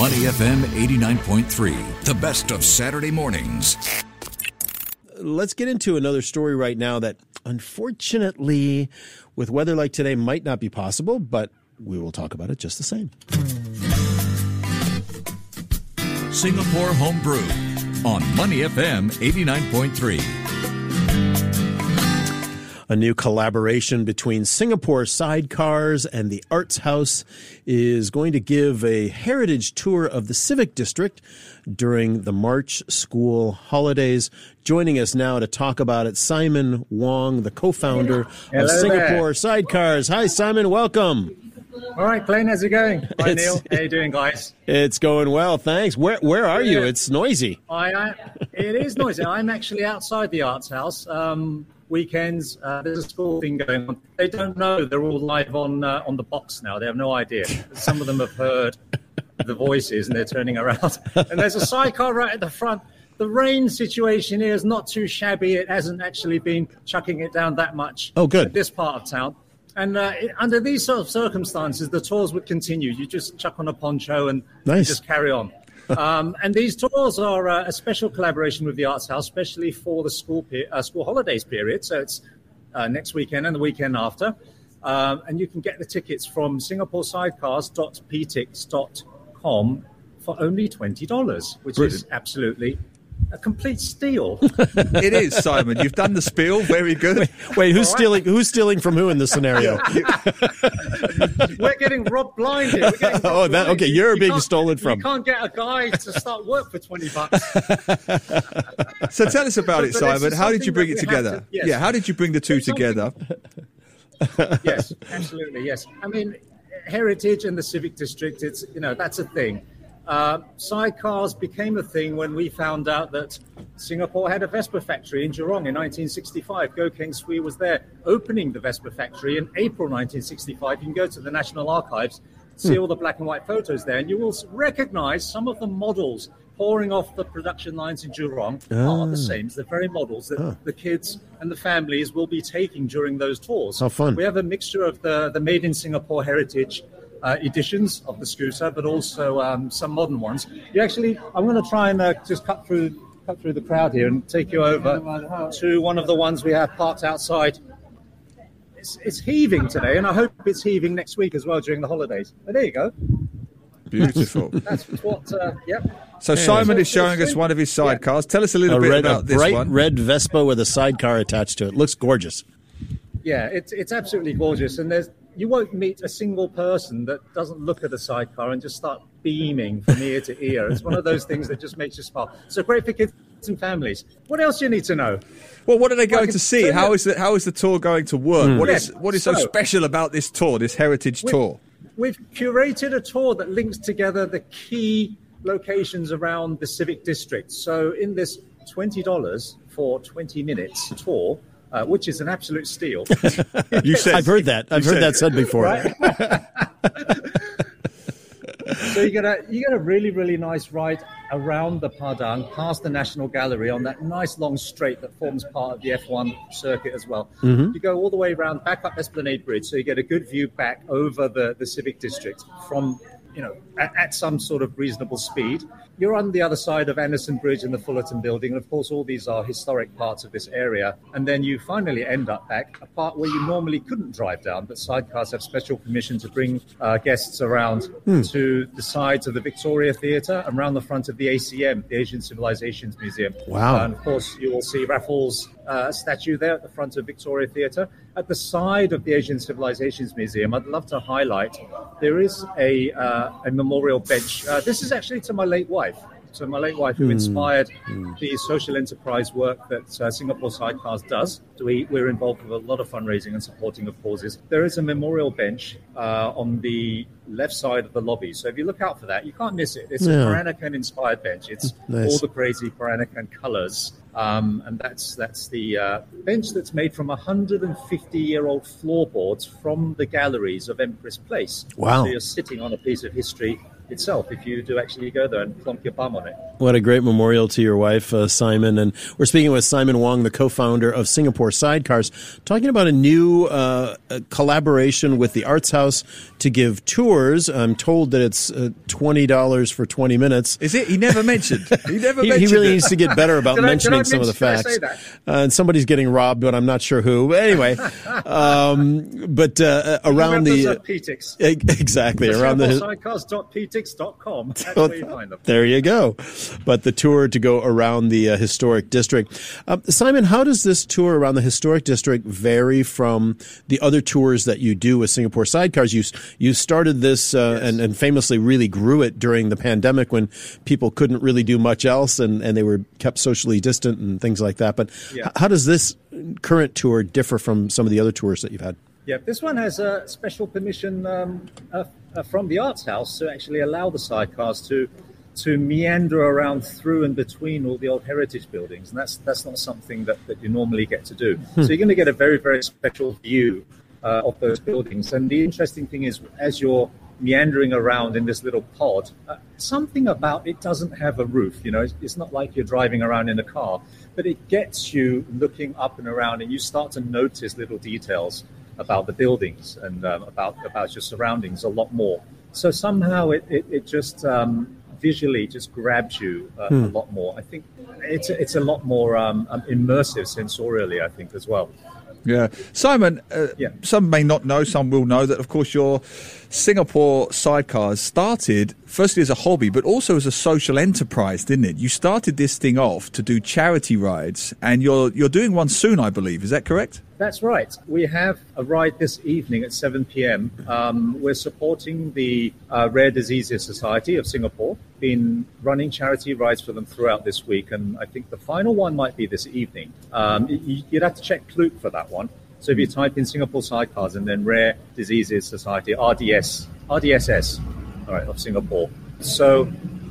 Money FM 89.3, the best of Saturday mornings. Let's get into another story right now that unfortunately, with weather like today, might not be possible, but we will talk about it just the same. Singapore Homebrew on Money FM 89.3. A new collaboration between Singapore Sidecars and the Arts House is going to give a heritage tour of the Civic District during the March school holidays. Joining us now to talk about it, Simon Wong, the co-founder Hello of Singapore there. Sidecars. Hi, Simon. Welcome. All right, Glenn, how's it going? Hi, It's- Neil. How you doing, guys? It's going well, thanks. Where where are you? It's noisy. I, I it is noisy. I'm actually outside the Arts House. Um, weekends, uh, there's a school thing going on. They don't know they're all live on uh, on the box now. They have no idea. Some of them have heard the voices and they're turning around. And there's a sidecar right at the front. The rain situation here is not too shabby. It hasn't actually been chucking it down that much. Oh, good. This part of town. And uh, under these sort of circumstances, the tours would continue. You just chuck on a poncho and Nice. just carry on. Um, and these tours are uh, a special collaboration with the Arts House, especially for the school pe- uh, school holidays period. So it's uh, next weekend and the weekend after. Um, and you can get the tickets from singaporesidecars.ptix.com for only $20, which is Brilliant. absolutely a complete steal. It is, Simon. You've done the spiel. Very good. Wait, who's stealing? Who's stealing from who in this scenario? We're getting robbed blind here. We're Oh, that- blind. okay, You- you're you being stolen from. You can't get a guy to start work for 20 bucks. So tell us about But- it, Simon. How did you bring it together? to- yes. Yeah, how did you bring the two It's together? yes, absolutely, yes. I mean, heritage and the civic district, it's, you know, that's a thing. Uh, sidecars became a thing when we found out that Singapore had a Vespa factory in Jurong in 1965. Goh Keng Swee was there opening the Vespa factory in April 1965. You can go to the National Archives, see all the black and white photos there, and you will recognize some of the models pouring off the production lines in Jurong are the same as the very models that the kids and the families will be taking during those tours. How fun. We have a mixture of the, the Made in Singapore heritage uh, editions of the scooter, but also um, some modern ones. You actually, I'm going to try and uh, just cut through cut through the crowd here and take you over to one of the ones we have parked outside. It's, it's heaving today, and I hope it's heaving next week as well during the holidays. But there you go. Beautiful. That's what. Uh, yep. So Simon is showing us one of his sidecars. Tell us a little A bit red, a about this bright one. red Vespa with a sidecar attached to it. Looks gorgeous. Yeah, it's it's absolutely gorgeous, and there's you won't meet a single person that doesn't look at a sidecar and just start beaming from ear to ear. It's one of those things that just makes you smile. So great for kids and families. What else do you need to know? Well, what are they going can to see? tell How the how is the tour going to work? Hmm. What is Yes, what is so, so- special about this tour, this heritage We- tour? We've curated a tour that links together the key locations around the civic district. So in this twenty dollars for twenty minutes tour. Uh, which is an absolute steal. You said I've heard that. I've You heard said that said before. So you get a you get a really really nice ride around the Padang, past the National Gallery on that nice long straight that forms part of the F1 circuit as well. Mm-hmm. You go all the way around back up Esplanade Bridge, so you get a good view back over the the Civic District from you know at, at some sort of reasonable speed. You're on the other side of Anderson Bridge and the Fullerton Building, and of course all these are historic parts of this area. And then you finally end up back a part where you normally couldn't drive down, but sidecars have special permission to bring uh, guests around to the sides of the Victoria Theatre and around the front of the ACM, the Asian Civilizations Museum. Wow. And of course, you will see Raffles' uh, statue there at the front of Victoria Theatre. At the side of the Asian Civilizations Museum, I'd love to highlight there is a, uh, a memorial bench. Uh, this is actually to my late wife. So my late wife, who inspired the social enterprise work that uh, Singapore Sidecars does. We, we're involved with a lot of fundraising and supporting of causes. There is a memorial bench uh, on the left side of the lobby. So if you look out for that, you can't miss it. It's Yeah. a Peranakan inspired bench. It's Nice. all the crazy Peranakan colors. Um, and that's that's the uh, bench that's made from 150 year old floorboards from the galleries of Empress Place. Wow. So you're sitting on a piece of history itself if you do actually go there and plonk your bum on it. What a great memorial to your wife, uh, Simon. And we're speaking with Simon Wong, the co-founder of Singapore Sidecars, talking about a new uh, collaboration with the Arts House to give tours. I'm told that it's uh, twenty dollars for twenty minutes. Is it? He never mentioned. He never. he, mentioned he really it. needs to get better about Did I- did I mentioning some of the mention- did I facts. say Uh, and somebody's getting robbed, but I'm not sure who. But anyway, um, but uh, around the Members of exactly around the Sidecars.ptix.com. That's where you find them. There you go. But the tour to go around the uh, historic district. Uh, Simon, how does this tour around the historic district vary from the other tours that you do with Singapore Sidecars? You you started this uh, and, and famously really grew it during the pandemic when people couldn't really do much else and, and they were kept socially distant and things like that. But Yeah. h- how does this current tour differ from some of the other tours that you've had? Yeah, this one has a special permission um, uh, from the Arts House to actually allow the sidecars to to meander around through and between all the old heritage buildings, and that's that's not something that, that you normally get to do. So you're going to get a very very special view uh, of those buildings. And the interesting thing is, as you're meandering around in this little pod, uh, something about it doesn't have a roof. You know, it's, it's not like you're driving around in a car, but it gets you looking up and around, and you start to notice little details about the buildings and um, about about your surroundings a lot more. So somehow it it, it just um, visually just grabs you uh, a lot more. I think it's a, it's a lot more um, um, immersive sensorially. I think as well. Yeah, Simon. Uh, Yeah. Some may not know. Some will know that, of course, your Singapore sidecars started firstly as a hobby, but also as a social enterprise, didn't it? You started this thing off to do charity rides, and you're you're doing one soon, I believe. Is that correct? That's right. We have a ride this evening at 7 p.m. Um, we're supporting the uh, Rare Diseases Society of Singapore. Been running charity rides for them throughout this week, and I think the final one might be this evening. Um, you, you'd have to check Klook for that one. So if you type in Singapore Sidecars and then Rare Diseases Society (RDS), RDSS, all right, of Singapore. So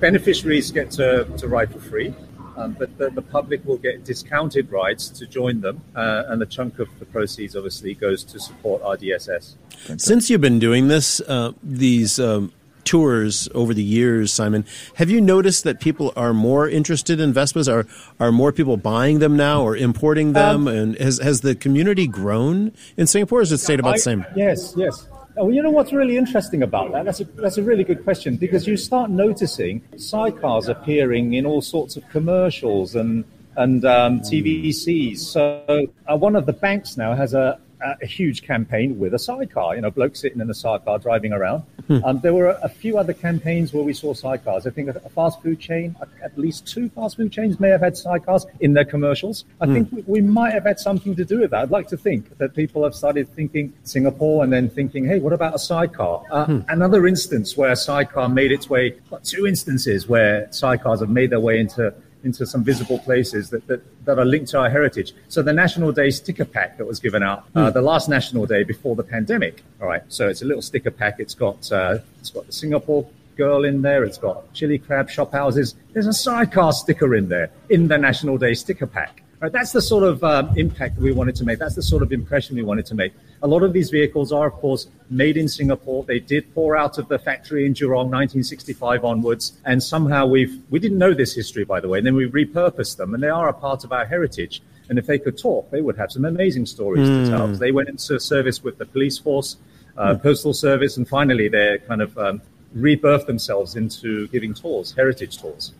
beneficiaries get to, to ride for free. Um, but the, the public will get discounted rides to join them, uh, and a chunk of the proceeds obviously goes to support RDSS. Since you've been doing this, uh, these um, tours over the years, Simon, have you noticed that people are more interested in Vespas? Are are more people buying them now or importing them? and has has the community grown in Singapore? Or has it stayed about the same? Yes, yes. Oh, you know what's really interesting about that? That's a, that's a really good question because you start noticing sidecars appearing in all sorts of commercials and and um, TVCs. So uh, one of the banks now has a, a huge campaign with a sidecar. You know, bloke sitting in a sidecar driving around. Um, there were a, a few other campaigns where we saw sidecars. I think a, a fast food chain, at least two fast food chains, may have had sidecars in their commercials. I think we, we might have had something to do with that. I'd like to think that people have started thinking Singapore and then thinking, hey, what about a sidecar? Uh, Another instance where a sidecar made its way, two instances where sidecars have made their way into into some visible places that, that, that are linked to our heritage. So the National Day sticker pack that was given out, uh, the last National Day before the pandemic. All right, so it's a little sticker pack. It's got uh, it's got the Singapore girl in there. It's got chili crab shop houses. There's a sidecar sticker in there in the National Day sticker pack. Right, that's the sort of um, impact that we wanted to make. That's the sort of impression we wanted to make. A lot of these vehicles are, of course, made in Singapore. They did pour out of the factory in Jurong, 1965 onwards, and somehow we've we didn't know this history, by the way. And then we repurposed them, and they are a part of our heritage. And if they could talk, they would have some amazing stories to tell. They went into service with the police force, uh, postal service, and finally they're kind of um, rebirthed themselves into giving tours, heritage tours.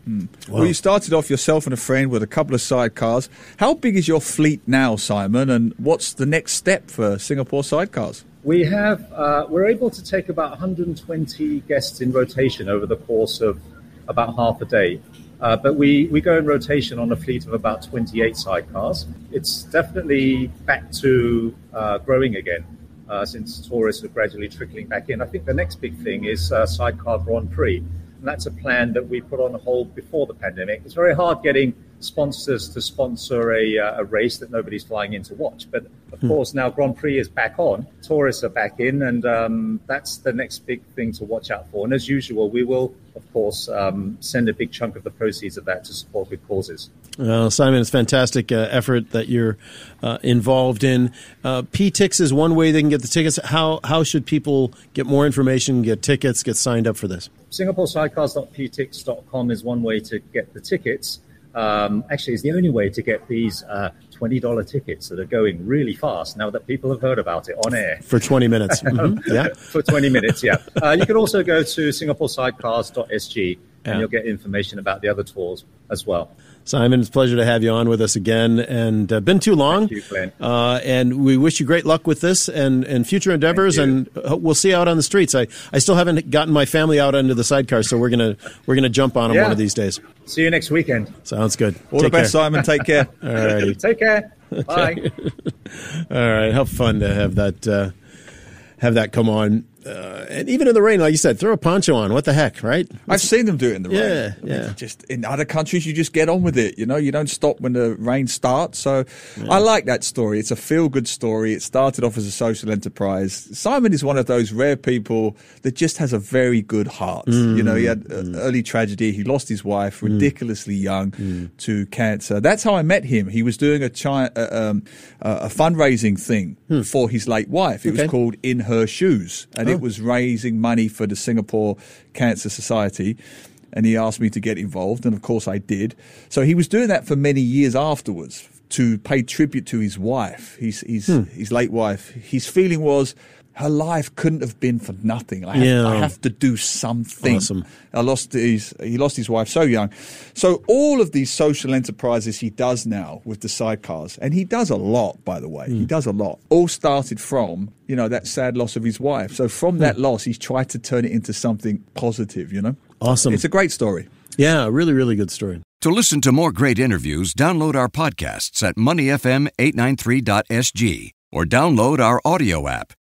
Well, you started off yourself and a friend with a couple of sidecars. How big is your fleet now, Simon? And what's the next step for Singapore sidecars? We have uh, we're able to take about 120 guests in rotation over the course of about half a day. Uh, but we, we go in rotation on a fleet of about 28 sidecars. It's definitely back to uh, growing again uh, since tourists are gradually trickling back in. I think the next big thing is uh, Sidecar Grand Prix. And that's a plan that we put on hold before the pandemic. It's very hard getting sponsors to sponsor a, uh, a race that nobody's flying in to watch. But of Hmm. course, now Grand Prix is back on, tourists are back in, and um, that's the next big thing to watch out for. And as usual, we will, of course, um, send a big chunk of the proceeds of that to support good causes. Uh, Simon, it's fantastic uh, effort that you're uh, involved in. Uh, PTix is one way they can get the tickets. How how should people get more information, get tickets, get signed up for this? SingaporeSidecars.ptix.com is one way to get the tickets. Um, actually, it's the only way to get these uh, $20 tickets that are going really fast now that people have heard about it on air. For 20 minutes. Mhm. Yeah. For 20 minutes, yeah. Uh, you can also go to SingaporeSidecars.sg Yeah. and you'll get information about the other tours as well. Simon, it's a pleasure to have you on with us again, and uh, been too long. Thank you, Uh, and we wish you great luck with this and, and future endeavors. And uh, we'll see you out on the streets. I, I still haven't gotten my family out into the sidecar, so we're gonna we're gonna jump on them Yeah. one of these days. See you next weekend. Sounds good. All Take the best, care. Simon. Take care. All righty. Take care. Bye. All right. How fun to have that uh, have that come on. Uh, and even in the rain, like you said, throw a poncho on. What the heck, right? I've seen them do it in the rain. Yeah, I mean, yeah. Just in other countries, you just get on with it. You know, you don't stop when the rain starts. So I like that story. It's a feel good story. It started off as a social enterprise. Simon is one of those rare people that just has a very good heart. You know, he had uh, early tragedy. He lost his wife ridiculously young to cancer. That's how I met him. He was doing a chi- uh, um, uh, a fundraising thing for his late wife. It Okay. was called In Her Shoes, and it was raising money for the Singapore Cancer Society. And he asked me to get involved, and of course I did. So he was doing that for many years afterwards to pay tribute to his wife, his his, hmm. his late wife. His feeling was her life couldn't have been for nothing. I have, Yeah. I have to do something. Awesome. I lost his he lost his wife so young. So all of these social enterprises he does now with the sidecars, and he does a lot, by the way. Hmm. He does a lot. All started from you know that sad loss of his wife. So from that Hmm. loss, he's tried to turn it into something positive. You know, Awesome. It's a great story. Yeah, really, really good story. To listen to more great interviews, download our podcasts at moneyfm893.sg or download our audio app.